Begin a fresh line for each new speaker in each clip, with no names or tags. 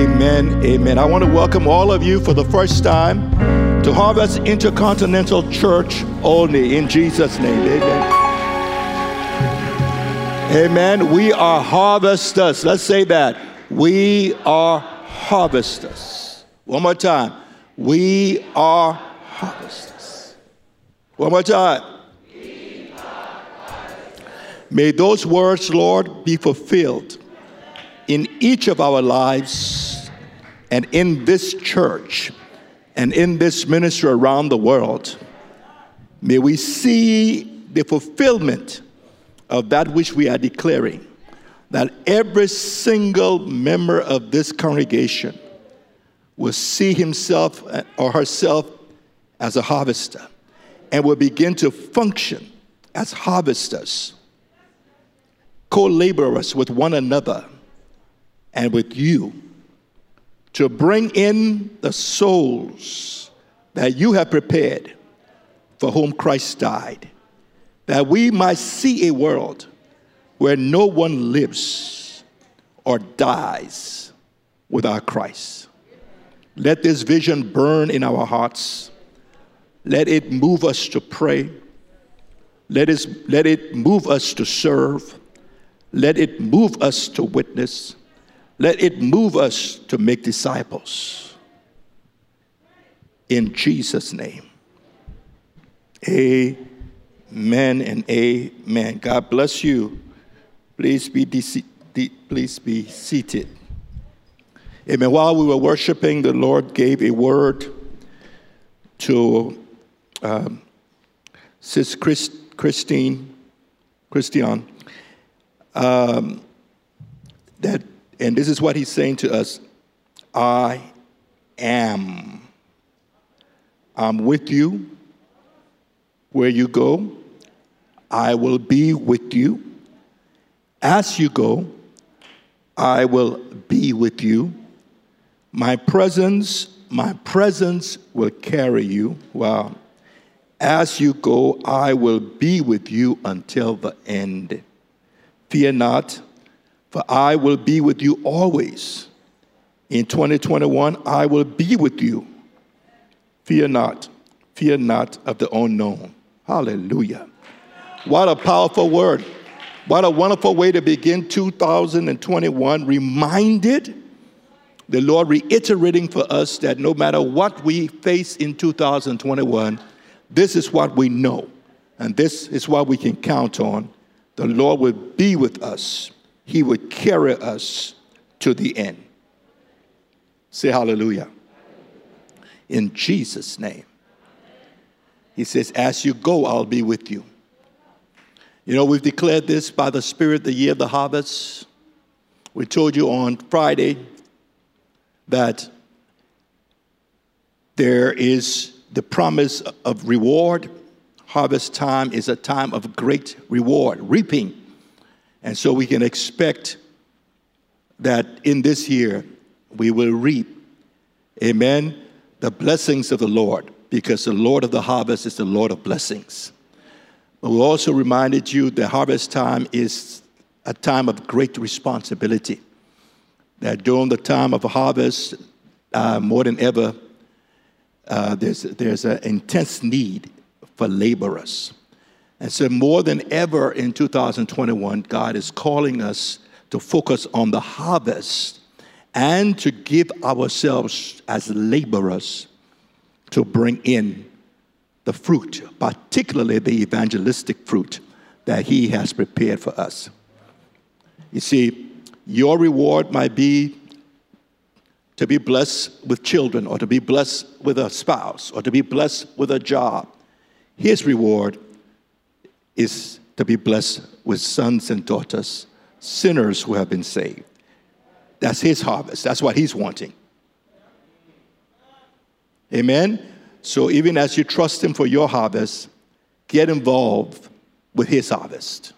Amen. Amen. I want to welcome all of you for the first time to Harvest Intercontinental Church only in Jesus' name. Amen. Amen. We are harvesters. Let's say that. We are harvesters. One more time. We are harvesters. One more time. May those words, Lord, be fulfilled in each of our lives and in this church and in this ministry around the world. May we see the fulfillment of that which we are declaring that every single member of this congregation will see himself uh, or herself as a harvester and will begin to function as harvesters, co laborers with one another and with you to bring in the souls that you have prepared for whom Christ died, that we might see a world where no one lives or dies without Christ. Let this vision burn in our hearts. Let it move us to pray. Let, us, let it move us to serve. Let it move us to witness. Let it move us to make disciples. In Jesus' name. Amen and amen. God bless you. Please be, de- de- please be seated. Amen. While we were worshiping, the Lord gave a word to um, Sis Christ- Christine, Christian, um, that, and this is what he's saying to us I am. I'm with you where you go. I will be with you. As you go, I will be with you. My presence, my presence will carry you. Wow. As you go, I will be with you until the end. Fear not, for I will be with you always. In 2021, I will be with you. Fear not, fear not of the unknown. Hallelujah. What a powerful word. What a wonderful way to begin 2021, reminded the Lord reiterating for us that no matter what we face in 2021, this is what we know, and this is what we can count on. The Lord will be with us, He would carry us to the end. Say hallelujah. In Jesus' name. He says, As you go, I'll be with you. You know, we've declared this by the Spirit, the year of the harvest. We told you on Friday that there is the promise of reward. Harvest time is a time of great reward, reaping. And so we can expect that in this year we will reap, amen, the blessings of the Lord, because the Lord of the harvest is the Lord of blessings. But we also reminded you that harvest time is a time of great responsibility. That during the time of harvest, uh, more than ever, uh, there's, there's an intense need for laborers. And so, more than ever in 2021, God is calling us to focus on the harvest and to give ourselves as laborers to bring in the fruit, particularly the evangelistic fruit that He has prepared for us. You see, your reward might be to be blessed with children, or to be blessed with a spouse, or to be blessed with a job. His reward is to be blessed with sons and daughters, sinners who have been saved. That's his harvest. That's what he's wanting. Amen? So even as you trust Him for your harvest, get involved with His harvest.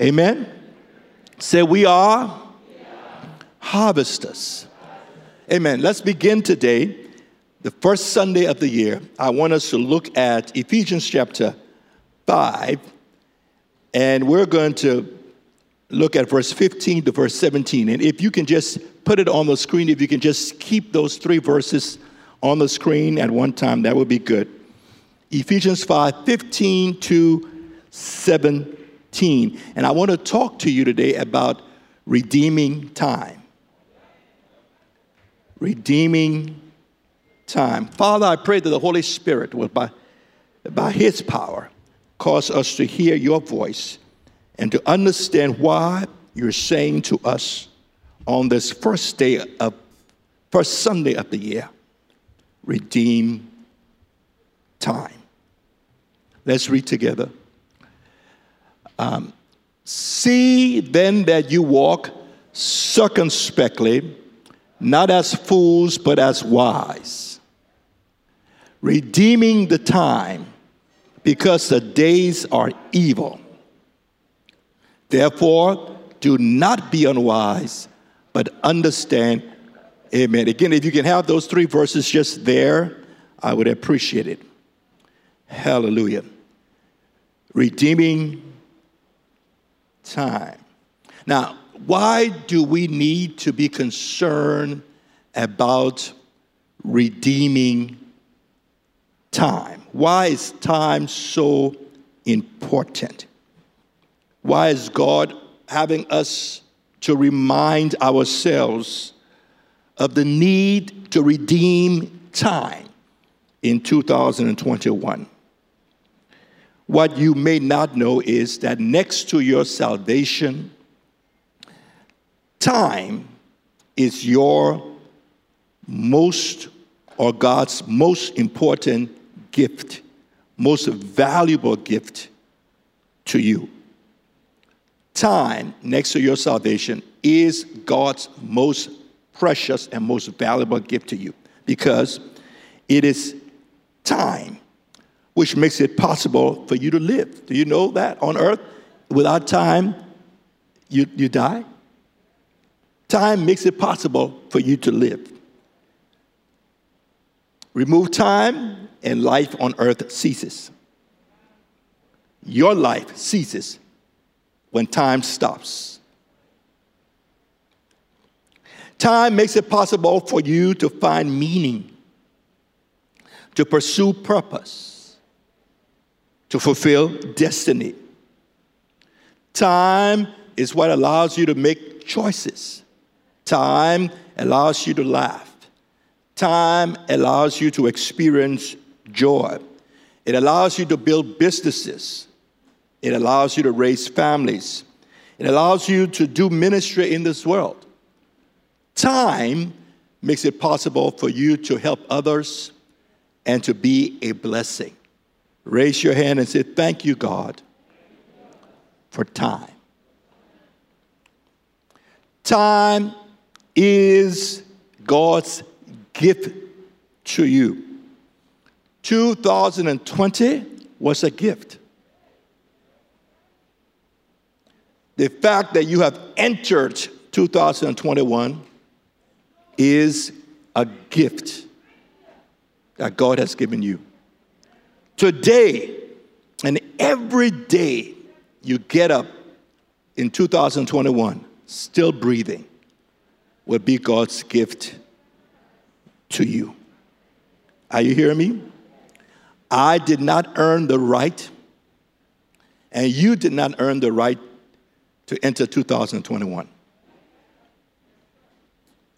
Amen? Say, we are harvesters. Amen. Let's begin today, the first Sunday of the year. I want us to look at Ephesians chapter 5, and we're going to look at verse 15 to verse 17. And if you can just put it on the screen, if you can just keep those three verses on the screen at one time, that would be good. Ephesians 5 15 to 17. And I want to talk to you today about redeeming time. Redeeming time. Father, I pray that the Holy Spirit will, by, by His power, cause us to hear your voice and to understand why you're saying to us on this first day of, first Sunday of the year, redeem time. Let's read together. Um, See then that you walk circumspectly, not as fools, but as wise, redeeming the time, because the days are evil. Therefore, do not be unwise, but understand. Amen. Again, if you can have those three verses just there, I would appreciate it. Hallelujah. Redeeming time. Now, why do we need to be concerned about redeeming time? Why is time so important? Why is God having us to remind ourselves of the need to redeem time in 2021? What you may not know is that next to your salvation, time is your most or God's most important gift, most valuable gift to you. Time, next to your salvation, is God's most precious and most valuable gift to you because it is time which makes it possible for you to live. Do you know that on earth, without time, you, you die? Time makes it possible for you to live. Remove time, and life on earth ceases. Your life ceases when time stops. Time makes it possible for you to find meaning, to pursue purpose to fulfill destiny. Time is what allows you to make choices. Time allows you to laugh. Time allows you to experience joy. It allows you to build businesses. It allows you to raise families. It allows you to do ministry in this world. Time makes it possible for you to help others and to be a blessing. Raise your hand and say, Thank you, God, for time. Time is God's gift to you. 2020 was a gift. The fact that you have entered 2021 is a gift that God has given you. Today and every day you get up in 2021, still breathing, will be God's gift to you. Are you hearing me? I did not earn the right, and you did not earn the right to enter 2021.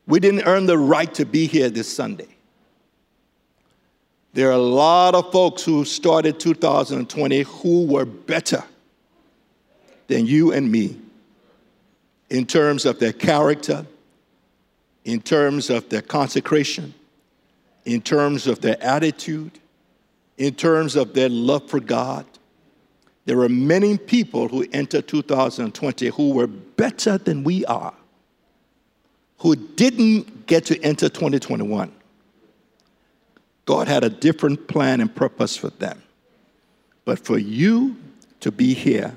We didn't earn the right to be here this Sunday. There are a lot of folks who started 2020 who were better than you and me in terms of their character, in terms of their consecration, in terms of their attitude, in terms of their love for God. There are many people who entered 2020 who were better than we are, who didn't get to enter 2021 God had a different plan and purpose for them. But for you to be here,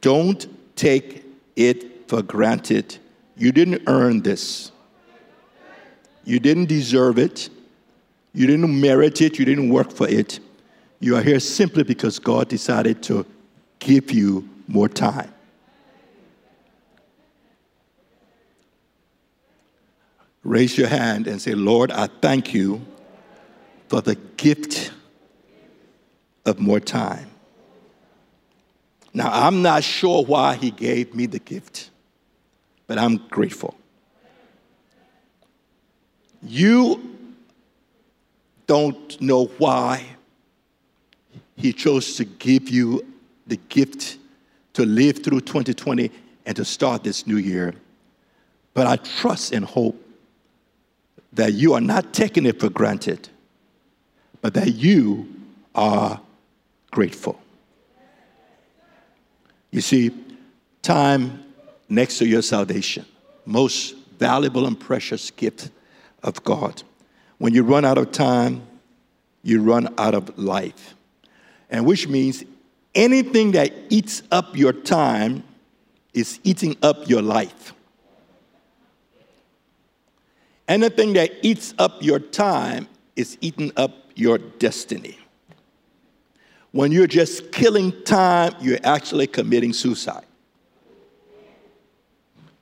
don't take it for granted. You didn't earn this. You didn't deserve it. You didn't merit it, you didn't work for it. You are here simply because God decided to give you more time. Raise your hand and say, Lord, I thank you for the gift of more time. Now, I'm not sure why He gave me the gift, but I'm grateful. You don't know why he chose to give you the gift to live through 2020 and to start this new year. But I trust and hope that you are not taking it for granted, but that you are grateful. You see, time next to your salvation, most valuable and precious gift of God. When you run out of time, you run out of life. And which means anything that eats up your time is eating up your life. Anything that eats up your time is eating up your destiny. When you're just killing time, you're actually committing suicide.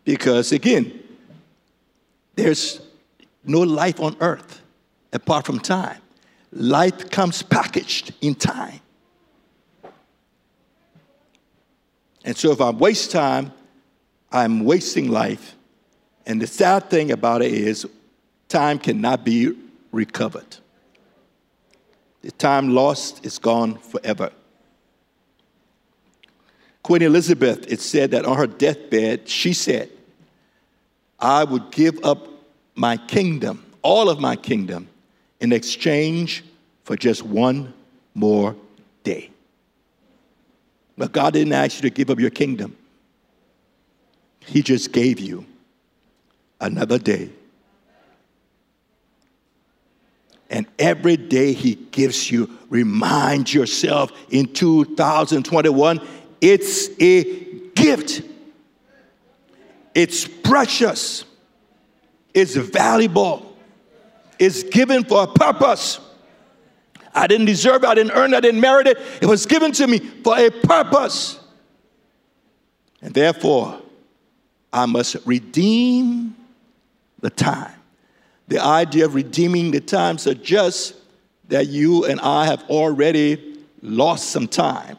Because again, there's no life on earth apart from time. Life comes packaged in time. And so if I waste time, I'm wasting life. And the sad thing about it is, time cannot be recovered. The time lost is gone forever. Queen Elizabeth, it said that on her deathbed, she said, I would give up my kingdom, all of my kingdom, in exchange for just one more day. But God didn't ask you to give up your kingdom, He just gave you another day and every day He gives you, remind yourself in 2021, it's a gift. It's precious. It's valuable. It's given for a purpose. I didn't deserve it. I didn't earn it. I didn't merit it. It was given to me for a purpose. And therefore, I must redeem the time. The idea of redeeming the time suggests that you and I have already lost some time.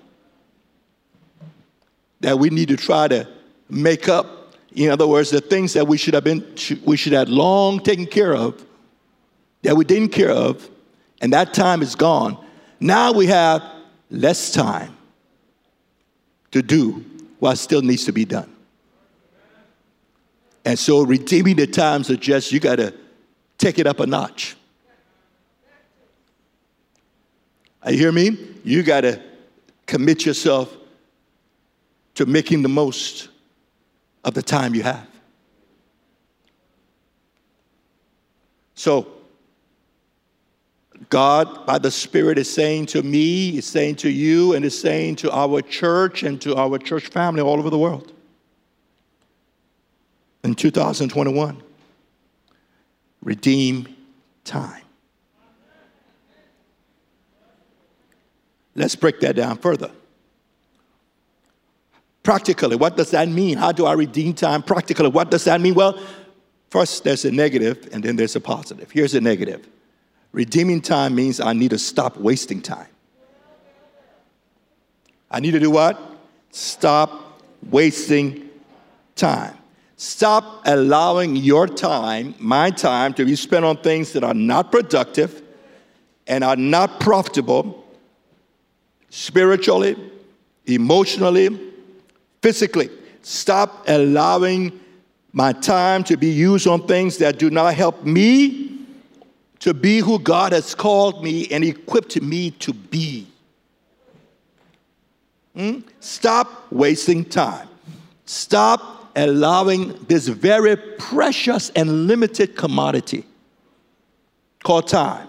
That we need to try to make up. In other words, the things that we should have been, we should have long taken care of, that we didn't care of, and that time is gone. Now we have less time to do what still needs to be done. And so redeeming the time suggests you got to take it up a notch. You hear me? You got to commit yourself to making the most of the time you have. So, God, by the Spirit, is saying to me, is saying to you, and is saying to our church and to our church family all over the world in 2021 redeem time. Let's break that down further. Practically, what does that mean? How do I redeem time practically? What does that mean? Well, first there's a negative and then there's a positive. Here's a negative redeeming time means I need to stop wasting time. I need to do what? Stop wasting time. Stop allowing your time, my time, to be spent on things that are not productive and are not profitable spiritually, emotionally, physically. Stop allowing my time to be used on things that do not help me to be who God has called me and equipped me to be. Hmm? Stop wasting time. Stop allowing this very precious and limited commodity called time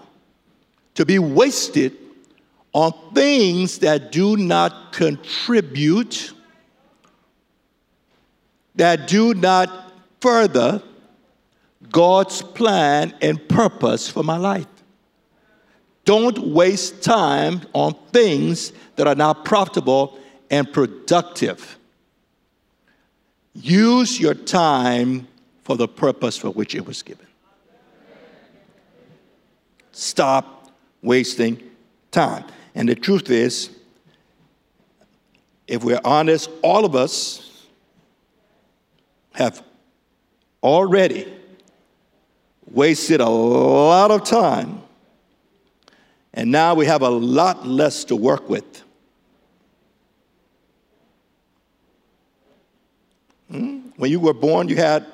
to be wasted on things that do not contribute, that do not further God's plan and purpose for my life. Don't waste time on things that are not profitable and productive. Use your time for the purpose for which it was given. stop wasting time. And the truth is, if we're honest, all of us have already wasted a lot of time, and now we have a lot less to work with. Hmm? When you were born, you had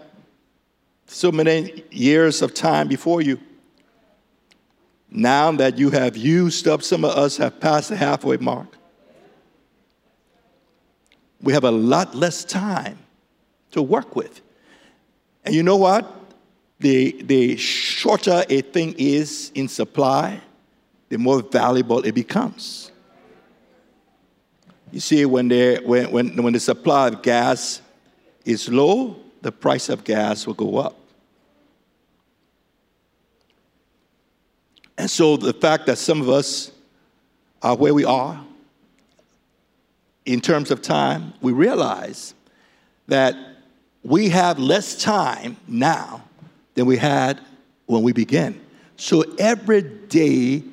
so many years of time before you. Now that you have used up, some of us have passed the halfway mark. We have a lot less time to work with. And you know what? The, the shorter a thing is in supply, the more valuable it becomes. You see, when, when, when, when the supply of gas is low, the price of gas will go up. And so the fact that some of us are where we are in terms of time, we realize that we have less time now than we had when we began. So every day,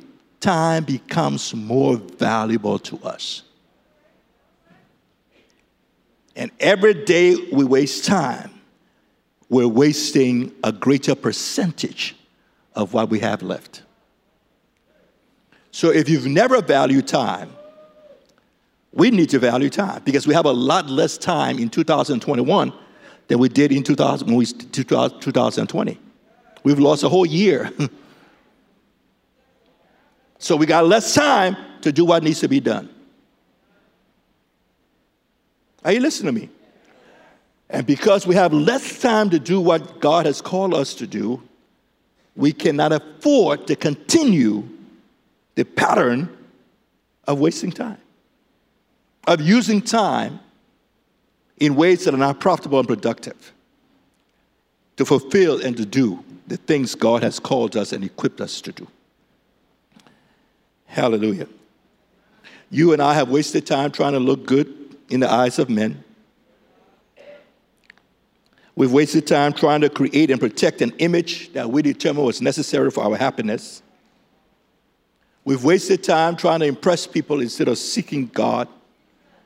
time becomes more valuable to us. And every day we waste time, we're wasting a greater percentage of what we have left. So if you've never valued time, we need to value time because we have a lot less time in 2021 we did in 2000, when we, 2020. We've lost a whole year. so we got less time to do what needs to be done. Are you listening to me? And because we have less time to do what God has called us to do, we cannot afford to continue the pattern of wasting time, of using time in ways that are not profitable and productive to fulfill and to do the things God has called us and equipped us to do. Hallelujah. You and I have wasted time trying to look good in the eyes of men. We've wasted time trying to create and protect an image that we determine was necessary for our happiness. We've wasted time trying to impress people instead of seeking God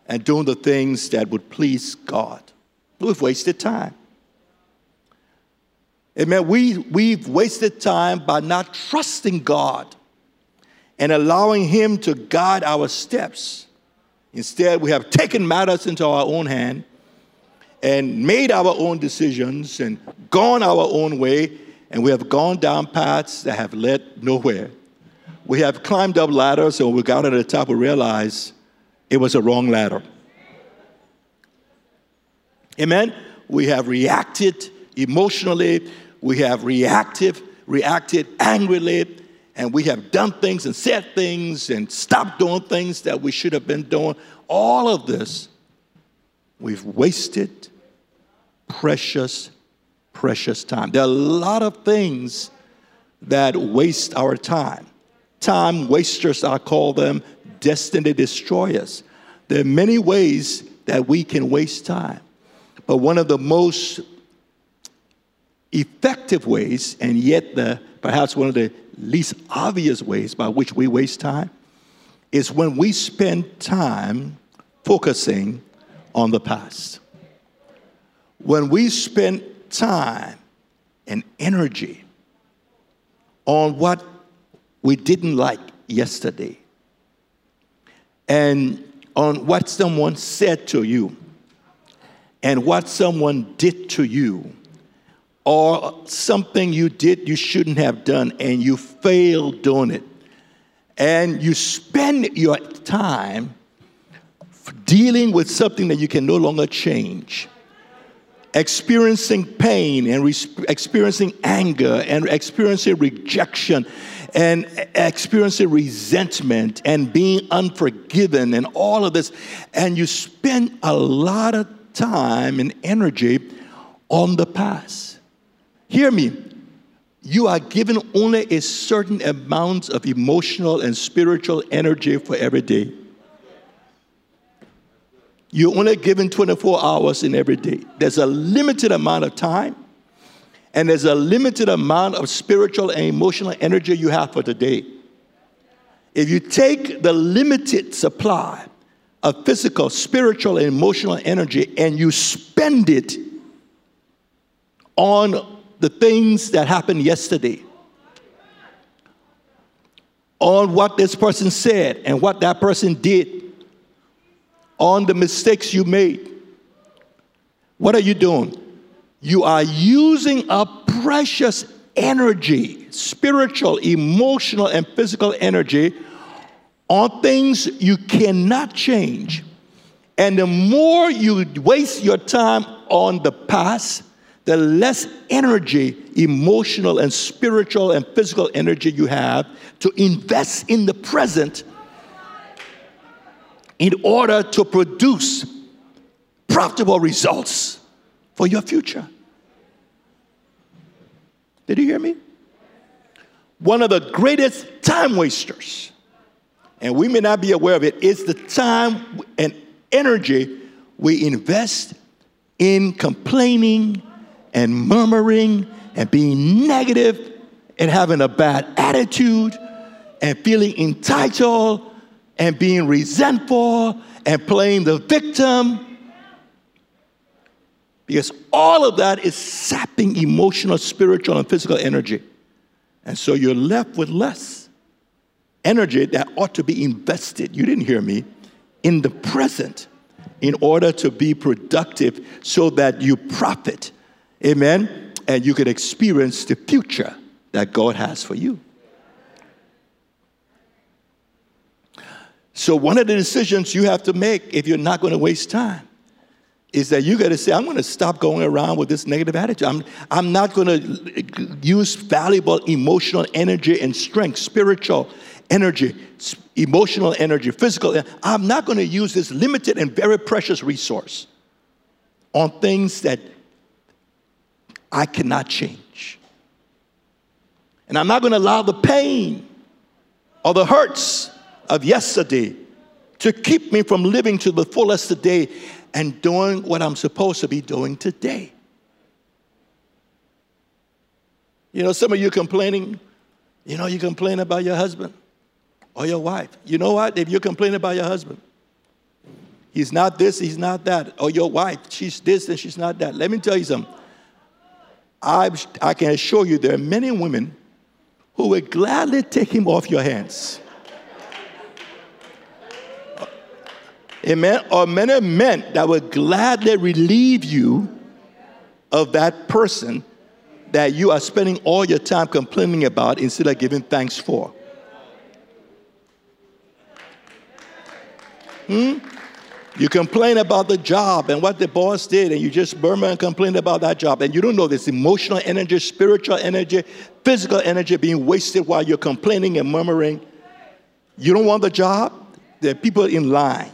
and doing the things that would please God. We've wasted time. Amen. We, we've wasted time by not trusting God and allowing Him to guide our steps. Instead, we have taken matters into our own hand and made our own decisions and gone our own way, and we have gone down paths that have led nowhere. We have climbed up ladders, and we got to the top, we realized it was a wrong ladder. Amen? We have reacted emotionally, we have reactive, reacted angrily, and we have done things and said things and stopped doing things that we should have been doing. All of this, we've wasted precious, precious time. There are a lot of things that waste our time. Time wasters, I call them destiny us. There are many ways that we can waste time. But one of the most effective ways, and yet the perhaps one of the least obvious ways by which we waste time, is when we spend time focusing on the past. When we spend time and energy on what we didn't like yesterday and on what someone said to you and what someone did to you or something you did you shouldn't have done and you failed doing it. And you spend your time dealing with something that you can no longer change. Experiencing pain and re- experiencing anger and experiencing rejection and experiencing resentment and being unforgiven and all of this. And you spend a lot of time and energy on the past. Hear me. You are given only a certain amount of emotional and spiritual energy for every day. You're only given 24 hours in every day. There's a limited amount of time And there's a limited amount of spiritual and emotional energy you have for today. If you take the limited supply of physical, spiritual, and emotional energy and you spend it on the things that happened yesterday, on what this person said and what that person did, on the mistakes you made, what are you doing? You are using up precious energy, spiritual, emotional, and physical energy on things you cannot change. And the more you waste your time on the past, the less energy, emotional and spiritual and physical energy you have to invest in the present in order to produce profitable results for your future. Did you hear me? One of the greatest time wasters, and we may not be aware of it, is the time and energy we invest in complaining and murmuring and being negative and having a bad attitude and feeling entitled and being resentful and playing the victim because all of that is sapping emotional, spiritual, and physical energy. And so you're left with less energy that ought to be invested, you didn't hear me, in the present in order to be productive so that you profit. Amen? And you can experience the future that God has for you. So, one of the decisions you have to make if you're not going to waste time is that you got to say, I'm going to stop going around with this negative attitude. I'm, I'm not going to use valuable emotional energy and strength, spiritual energy, emotional energy, physical. I'm not going to use this limited and very precious resource on things that I cannot change. And I'm not going to allow the pain or the hurts of yesterday to keep me from living to the fullest today and doing what I'm supposed to be doing today. You know, some of you complaining, you know, you complain about your husband or your wife. You know what? If you complain about your husband, he's not this, he's not that, or your wife, she's this and she's not that. Let me tell you something. I, I can assure you there are many women who would gladly take him off your hands. Amen. Or many men that would gladly relieve you of that person that you are spending all your time complaining about instead of giving thanks for. Hmm? You complain about the job and what the boss did, and you just murmur and complain about that job, and you don't know this emotional energy, spiritual energy, physical energy being wasted while you're complaining and murmuring. You don't want the job? There are people in line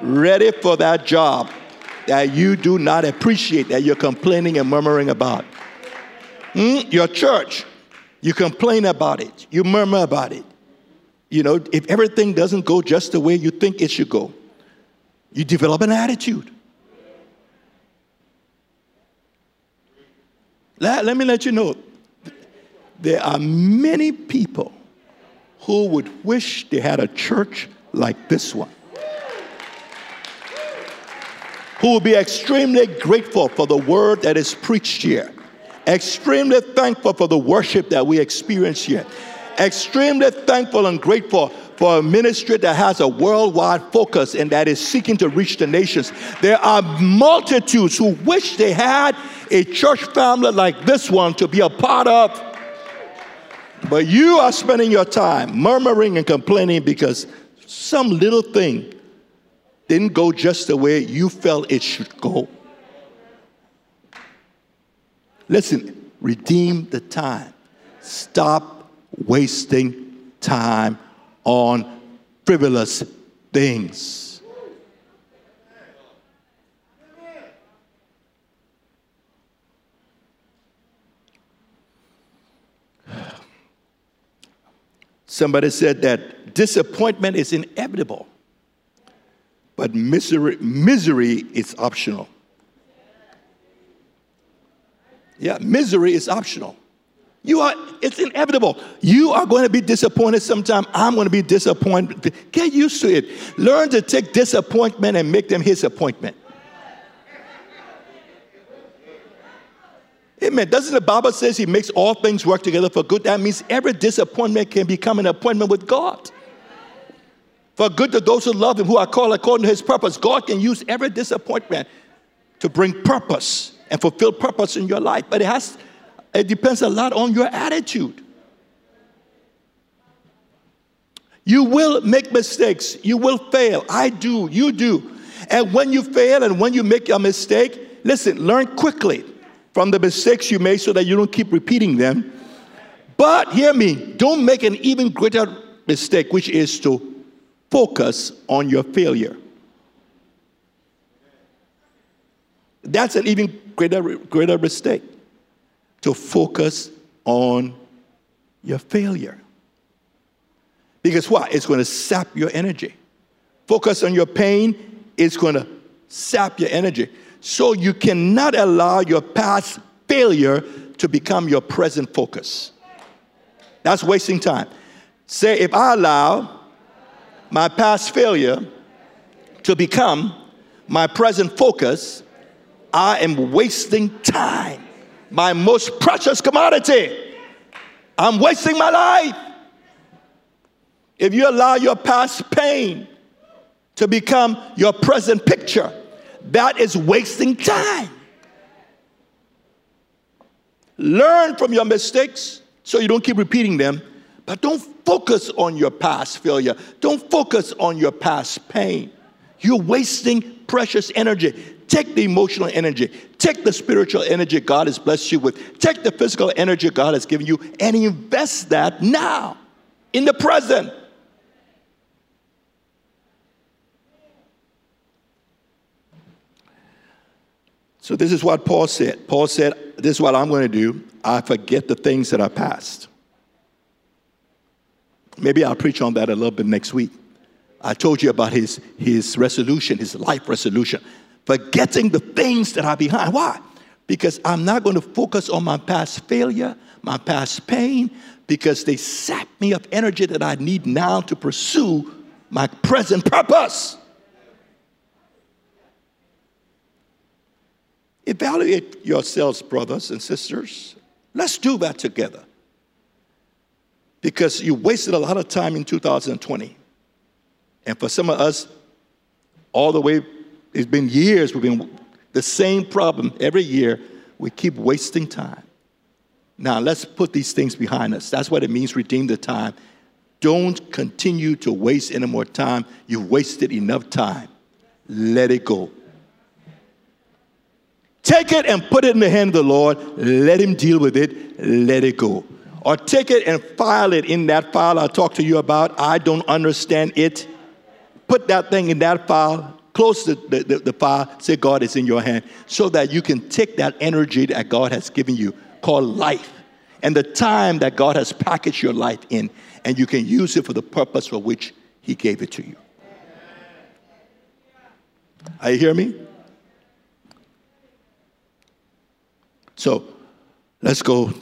ready for that job that you do not appreciate, that you're complaining and murmuring about. Mm? Your church, you complain about it, you murmur about it. You know, if everything doesn't go just the way you think it should go, you develop an attitude. Let, let me let you know there are many people who would wish they had a church like this one who will be extremely grateful for the word that is preached here, extremely thankful for the worship that we experience here, extremely thankful and grateful for a ministry that has a worldwide focus and that is seeking to reach the nations. There are multitudes who wish they had a church family like this one to be a part of. But you are spending your time murmuring and complaining because some little thing didn't go just the way you felt it should go. Listen, redeem the time. Stop wasting time on frivolous things. Somebody said that disappointment is inevitable. But misery, misery is optional. Yeah, misery is optional. You are, it's inevitable. You are going to be disappointed sometime. I'm going to be disappointed. Get used to it. Learn to take disappointment and make them his appointment. Amen. Doesn't the Bible says he makes all things work together for good? That means every disappointment can become an appointment with God. For good to those who love him, who are called according to his purpose. God can use every disappointment to bring purpose and fulfill purpose in your life. But it has it depends a lot on your attitude. You will make mistakes. You will fail. I do. You do. And when you fail and when you make a mistake, listen, learn quickly from the mistakes you made so that you don't keep repeating them. But hear me, don't make an even greater mistake, which is to focus on your failure. That's an even greater, greater mistake to focus on your failure. Because what? It's going to sap your energy. Focus on your pain, it's going to sap your energy. So you cannot allow your past failure to become your present focus. That's wasting time. Say, if I allow my past failure to become my present focus, I am wasting time, my most precious commodity. I'm wasting my life. If you allow your past pain to become your present picture, that is wasting time. Learn from your mistakes so you don't keep repeating them, but don't focus on your past failure. Don't focus on your past pain. You're wasting precious energy. Take the emotional energy, take the spiritual energy God has blessed you with, take the physical energy God has given you, and invest that now in the present. So, this is what Paul said. Paul said, This is what I'm going to do. I forget the things that are past. Maybe I'll preach on that a little bit next week. I told you about his, his resolution, his life resolution. Forgetting the things that are behind. Why? Because I'm not going to focus on my past failure, my past pain, because they sap me of energy that I need now to pursue my present purpose. Evaluate yourselves, brothers and sisters. Let's do that together. Because you wasted a lot of time in 2020. And for some of us, all the way, it's been years, we've been the same problem every year. We keep wasting time. Now, let's put these things behind us. That's what it means, redeem the time. Don't continue to waste any more time. You've wasted enough time. Let it go. Take it and put it in the hand of the Lord. Let Him deal with it. Let it go. Or take it and file it in that file I talked to you about. I don't understand it. Put that thing in that file. Close the, the, the, file. Say, God is in your hand. So that you can take that energy that God has given you, called life, and the time that God has packaged your life in, and you can use it for the purpose for which He gave it to you. Are you hear me? So let's go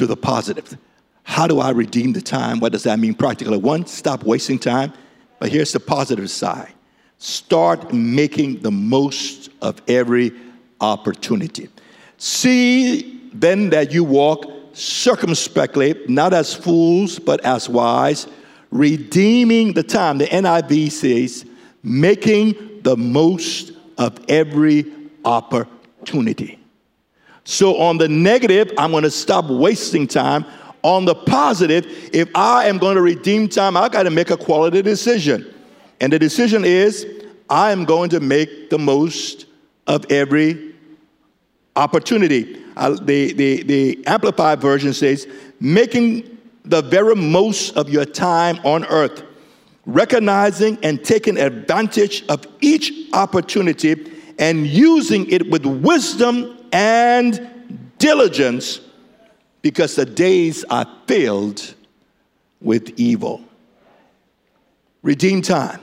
to the positive. How do I redeem the time? What does that mean practically? One, stop wasting time. But here's the positive side start making the most of every opportunity. See then that you walk circumspectly, not as fools, but as wise, redeeming the time. The NIV says, making the most of every opportunity. So, on the negative, I'm going to stop wasting time. On the positive, if I am going to redeem time, I got to make a quality decision. And the decision is I am going to make the most of every opportunity. The, the, the Amplified Version says, making the very most of your time on earth, recognizing and taking advantage of each opportunity and using it with wisdom and diligence because the days are filled with evil. Redeem time.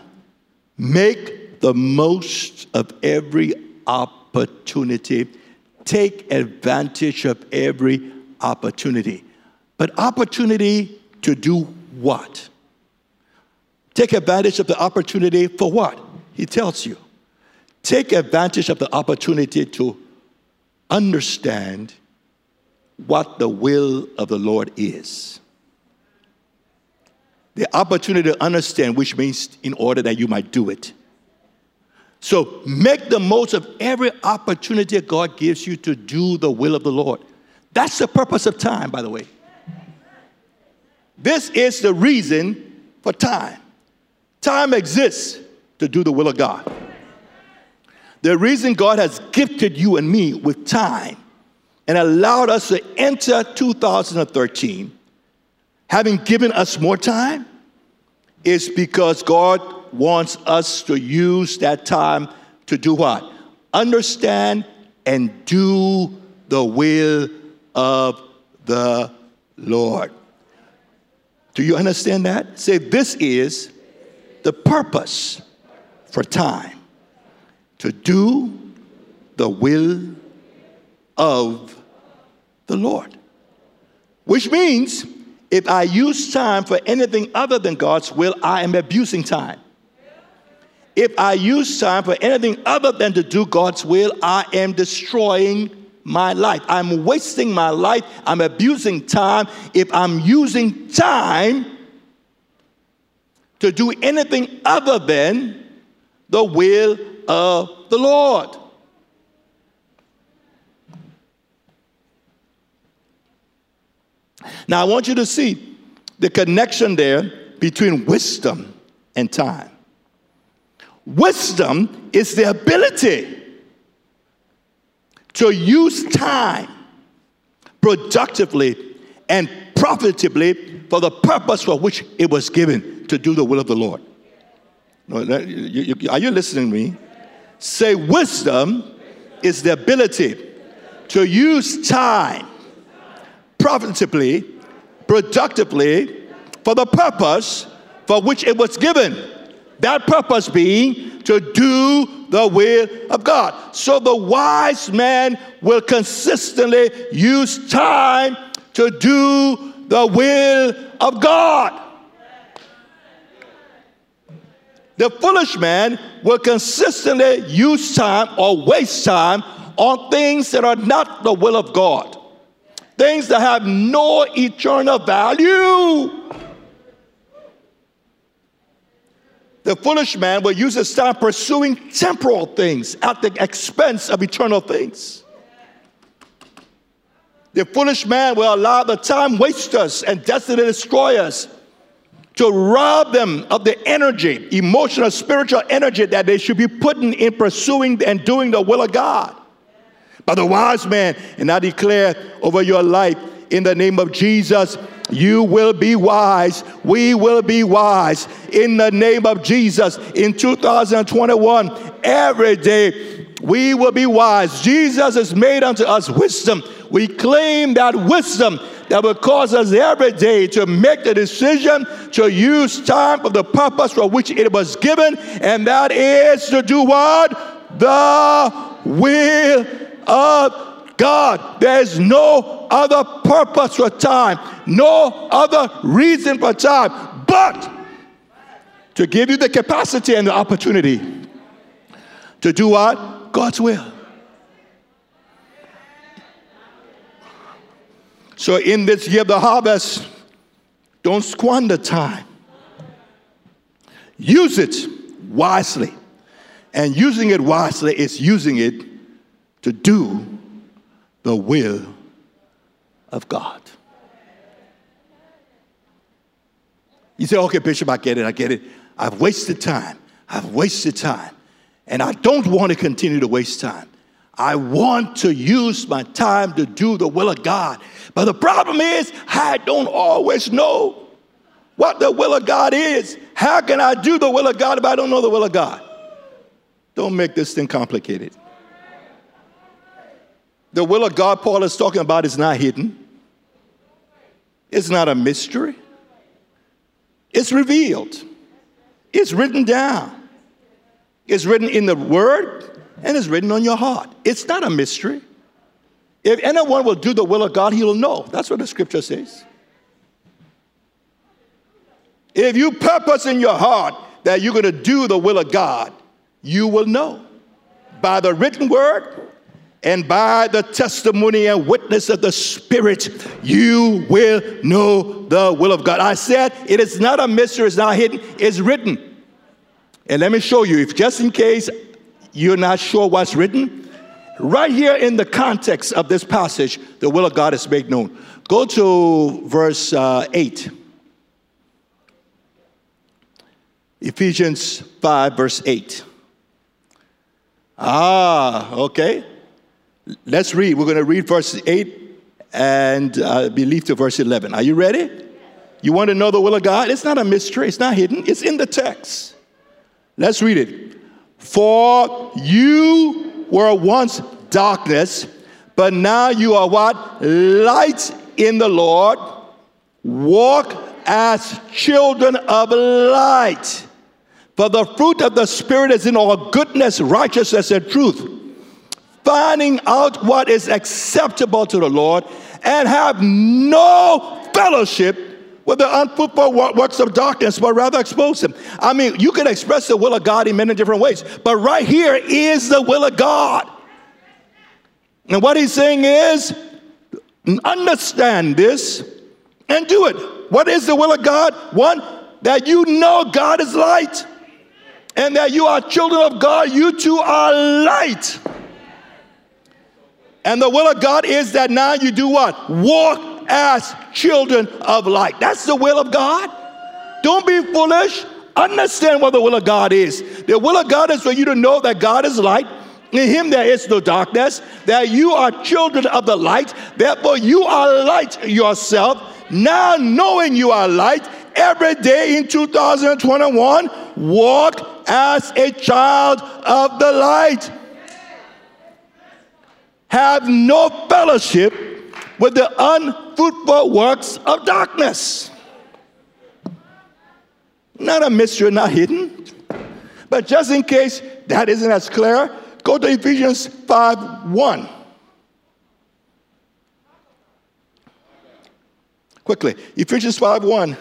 Make the most of every opportunity. take advantage of every opportunity. But opportunity to do what? Take advantage of the opportunity for what? He tells you. Take advantage of the opportunity to understand what the will of the Lord is. The opportunity to understand, which means in order that you might do it. So make the most of every opportunity God gives you to do the will of the Lord. That's the purpose of time, by the way. This is the reason for time. Time exists to do the will of God. The reason God has gifted you and me with time and allowed us to enter 2013, having given us more time, is because God wants us to use that time to do what? Understand and do the will of the Lord. Do you understand that? Say, this is the purpose for time to do the will of the Lord. Which means if I use time for anything other than God's will, I am abusing time. If I use time for anything other than to do God's will, I am destroying my life. I'm wasting my life. I'm abusing time. If I'm using time to do anything other than the will of the Lord. Now, I want you to see the connection there between wisdom and time. Wisdom is the ability to use time productively and profitably for the purpose for which it was given to do the will of the Lord. Are you listening to me? Say, wisdom is the ability to use time profitably, productively for the purpose for which it was given. That purpose being to do the will of God. So the wise man will consistently use time to do the will of God. The foolish man will consistently use time or waste time on things that are not the will of God, things that have no eternal value. The foolish man will use his time pursuing temporal things at the expense of eternal things. The foolish man will allow the time wasters and destiny destroyers to rob them of the energy, emotional, spiritual energy that they should be putting in pursuing and doing the will of God. But the wise man, and I declare over your life in the name of Jesus, you will be wise. We will be wise in the name of Jesus. In 2021, every day we will be wise. Jesus has made unto us wisdom. We claim that wisdom that will cause us every day to make the decision to use time for the purpose for which it was given, and that is to do what? The will of God. There's no other purpose for time, no other reason for time, but to give you the capacity and the opportunity to do what? God's will. So, in this year of the harvest, don't squander time. Use it wisely. And using it wisely is using it to do the will of God. You say, okay, Bishop, I get it, I get it. I've wasted time. I've wasted time. And I don't want to continue to waste time. I want to use my time to do the will of God. But the problem is, I don't always know what the will of God is. How can I do the will of God if I don't know the will of God? Don't make this thing complicated. The will of God Paul is talking about is not hidden, it's not a mystery, it's revealed, it's written down, it's written in the word, and it's written on your heart. It's not a mystery. If anyone will do the will of God, he will know. That's what the scripture says. If you purpose in your heart that you're going to do the will of God, you will know by the written word and by the testimony and witness of the Spirit, you will know the will of God. I said it is not a mystery, it's not hidden, it's written. And let me show you, if just in case you're not sure what's written, right here in the context of this passage, the will of God is made known. Go to verse uh, 8. Ephesians 5, verse 8. Ah, okay. Let's read. We're going to read verse 8 and uh, believe to verse 11. Are you ready? You want to know the will of God? It's not a mystery, it's not hidden, it's in the text. Let's read it. For you were once darkness, but now you are what? Light in the Lord. Walk as children of light. For the fruit of the Spirit is in all goodness, righteousness, and truth, finding out what is acceptable to the Lord, and have no fellowship with the unfruitful works of darkness, but rather expose them. I mean, you can express the will of God in many different ways, but right here is the will of God. And what he's saying is, understand this and do it. What is the will of God? One, that you know God is light and that you are children of God, you too are light. And the will of God is that now you do what? Walk as children of light. That's the will of God. Don't be foolish. Understand what the will of God is. The will of God is for you to know that God is light. In him there is no darkness, that you are children of the light, therefore you are light yourself. Now, knowing you are light, every day in 2021, walk as a child of the light. Have no fellowship with the unfruitful works of darkness. Not a mystery, not hidden. But just in case that isn't as clear, go to Ephesians 5 1. Quickly, Ephesians 5 1.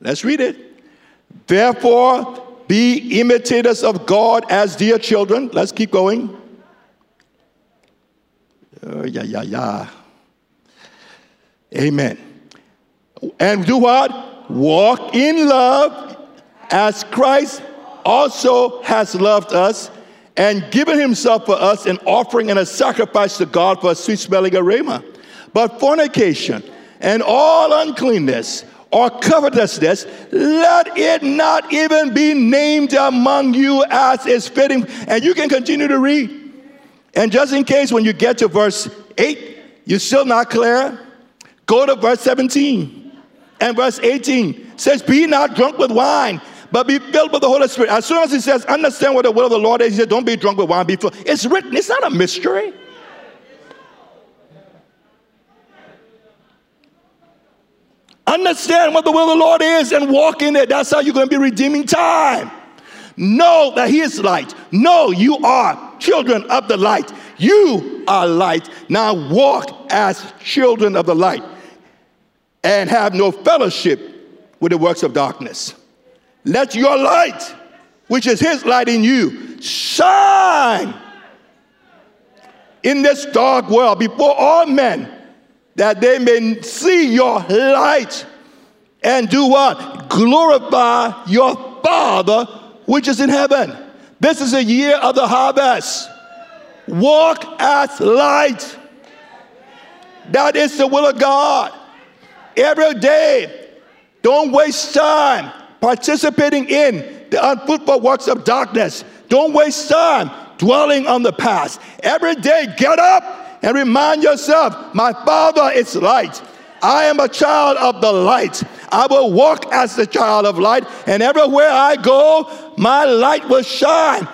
Let's read it. Therefore, be imitators of God as dear children. Let's keep going. Uh, yeah, yeah, yeah. Amen. And do what? Walk in love as Christ also has loved us and given himself for us an offering and a sacrifice to God for a sweet smelling aroma. But fornication and all uncleanness or covetousness, let it not even be named among you as is fitting. And you can continue to read. And just in case when you get to verse 8, you're still not clear, go to verse 17 and verse 18 says, Be not drunk with wine, but be filled with the Holy Spirit. As soon as he says, Understand what the will of the Lord is, he says, Don't be drunk with wine. Be filled. It's written, it's not a mystery. Understand what the will of the Lord is and walk in it. That's how you're going to be redeeming time. Know that He is light. Know you are children of the light. You are light. Now walk as children of the light and have no fellowship with the works of darkness. Let your light, which is His light in you, shine in this dark world before all men that they may see your light and do what? Glorify your Father which is in heaven. This is a year of the harvest. Walk as light. That is the will of God. Every day, don't waste time participating in the unfruitful works of darkness. Don't waste time dwelling on the past. Every day, get up and remind yourself, my Father is light. I am a child of the light. I will walk as the child of light, and everywhere I go, my light will shine,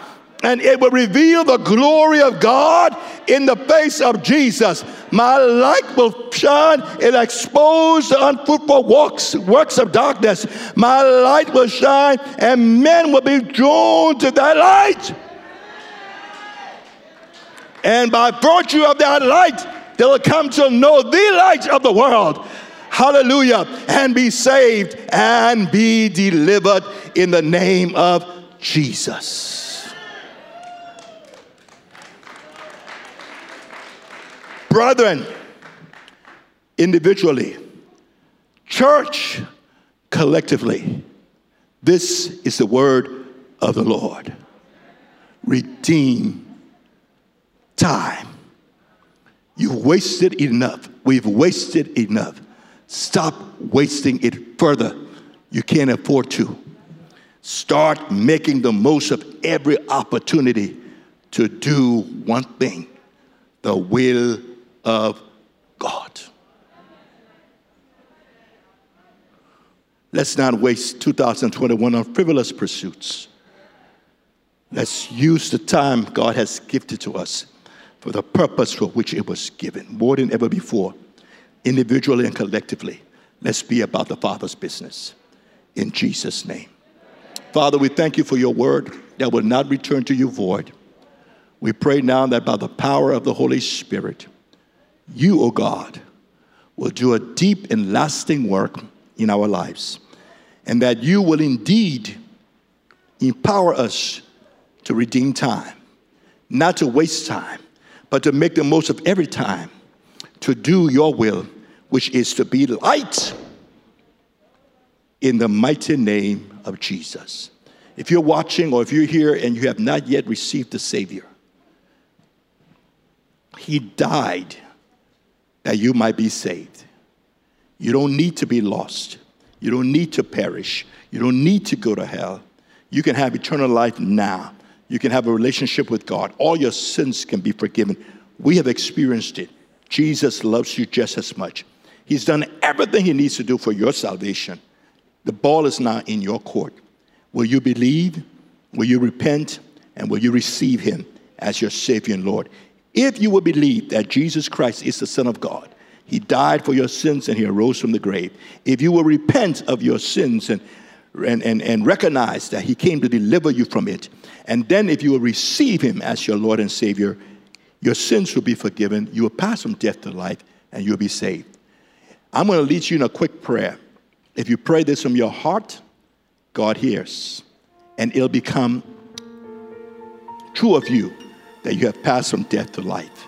and it will reveal the glory of God in the face of Jesus. My light will shine and expose the unfruitful works, works of darkness. My light will shine, and men will be drawn to that light. And by virtue of that light, they will come to know the light of the world. Hallelujah. And be saved and be delivered in the name of Jesus. Brethren, individually, church collectively, this is the word of the Lord. Redeem time. You've wasted enough. We've wasted enough. Stop wasting it further. You can't afford to. Start making the most of every opportunity to do one thing the will of God. Let's not waste 2021 on frivolous pursuits. Let's use the time God has gifted to us for the purpose for which it was given, more than ever before, individually and collectively. Let's be about the Father's business. In Jesus' name. Father, we thank you for your word that will not return to you void. We pray now that by the power of the Holy Spirit, you, O oh God, will do a deep and lasting work in our lives, and that you will indeed empower us to redeem time, not to waste time, but to make the most of every time to do your will, which is to be light in the mighty name of Jesus. If you're watching or if you're here and you have not yet received the Savior, He died that you might be saved. You don't need to be lost. You don't need to perish. You don't need to go to hell. You can have eternal life now. You can have a relationship with God. All your sins can be forgiven. We have experienced it. Jesus loves you just as much. He's done everything he needs to do for your salvation. The ball is now in your court. Will you believe? Will you repent? And will you receive him as your Savior and Lord? If you will believe that Jesus Christ is the Son of God, he died for your sins and he arose from the grave. If you will repent of your sins and, and, and, and recognize that he came to deliver you from it, and then if you will receive him as your Lord and Savior, your sins will be forgiven, you will pass from death to life, and you'll be saved. I'm going to lead you in a quick prayer. If you pray this from your heart, God hears, and it'll become true of you that you have passed from death to life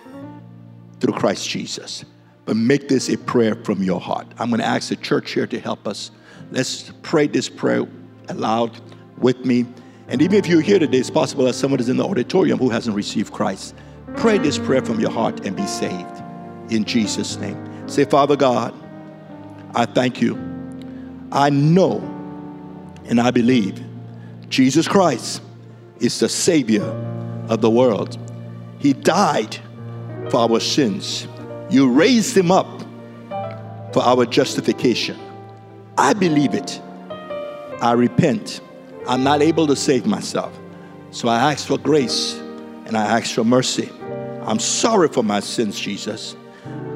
through Christ Jesus. But make this a prayer from your heart. I'm going to ask the church here to help us. Let's pray this prayer aloud with me. And even if you're here today, it's possible that someone is in the auditorium who hasn't received Christ. Pray this prayer from your heart and be saved in Jesus' name. Say, Father God, I thank you I know and I believe Jesus Christ is the Savior of the world. He died for our sins. You raised him up for our justification. I believe it. I repent. I'm not able to save myself. So I ask for grace and I ask for mercy. I'm sorry for my sins, Jesus.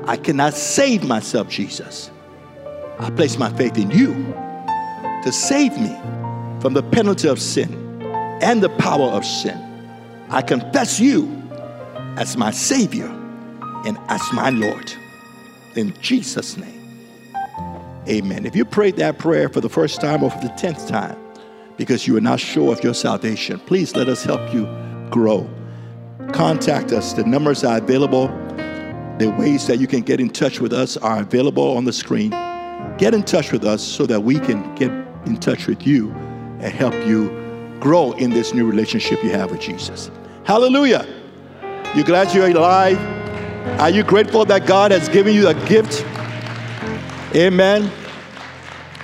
I cannot save myself, Jesus. I place my faith in you to save me from the penalty of sin and the power of sin. I confess you as my Savior and as my Lord. In Jesus' name, amen. If you prayed that prayer for the first time or for the tenth time because you are not sure of your salvation, please let us help you grow. Contact us. The numbers are available. The ways that you can get in touch with us are available on the screen get in touch with us so that we can get in touch with you and help you grow in this new relationship you have with Jesus. Hallelujah. You glad you're alive? Are you grateful that God has given you a gift? Amen.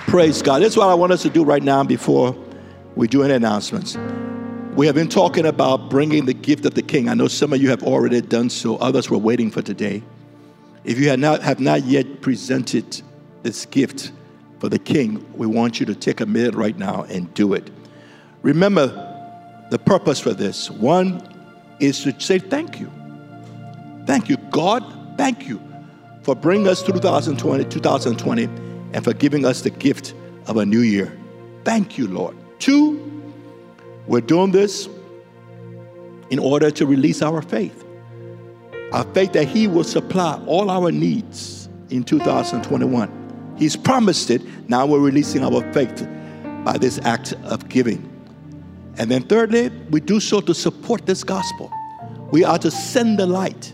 Praise God. That's what I want us to do right now before we do any announcements. We have been talking about bringing the gift of the King. I know some of you have already done so. Others were waiting for today. If you have not, have not yet presented this gift for the king, we want you to take a minute right now and do it. Remember the purpose for this. One is to say thank you. Thank you, God. Thank you for bringing us to 2020, 2020 and for giving us the gift of a new year. Thank you, Lord. Two, we're doing this in order to release our faith. Our faith that He will supply all our needs in 2021. He's promised it. Now we're releasing our faith by this act of giving. And then, thirdly, we do so to support this gospel. We are to send the light.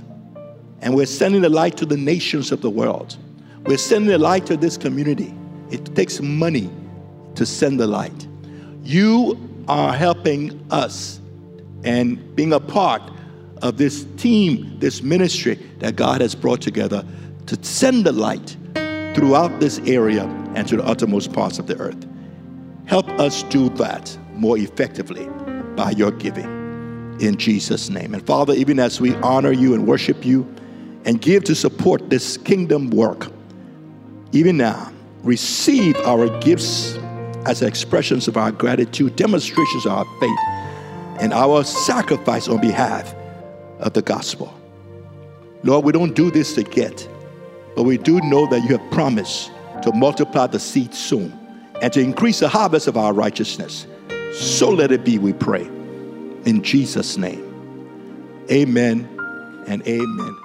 And we're sending the light to the nations of the world. We're sending the light to this community. It takes money to send the light. You are helping us and being a part of this team, this ministry that God has brought together to send the light throughout this area and to the uttermost parts of the earth. Help us do that more effectively by your giving. In Jesus' name. And Father, even as we honor you and worship you and give to support this kingdom work, even now, receive our gifts as expressions of our gratitude, demonstrations of our faith, and our sacrifice on behalf of the gospel. Lord, we don't do this to get, but we do know that you have promised to multiply the seed soon and to increase the harvest of our righteousness. So let it be, we pray. In Jesus' name. Amen and amen.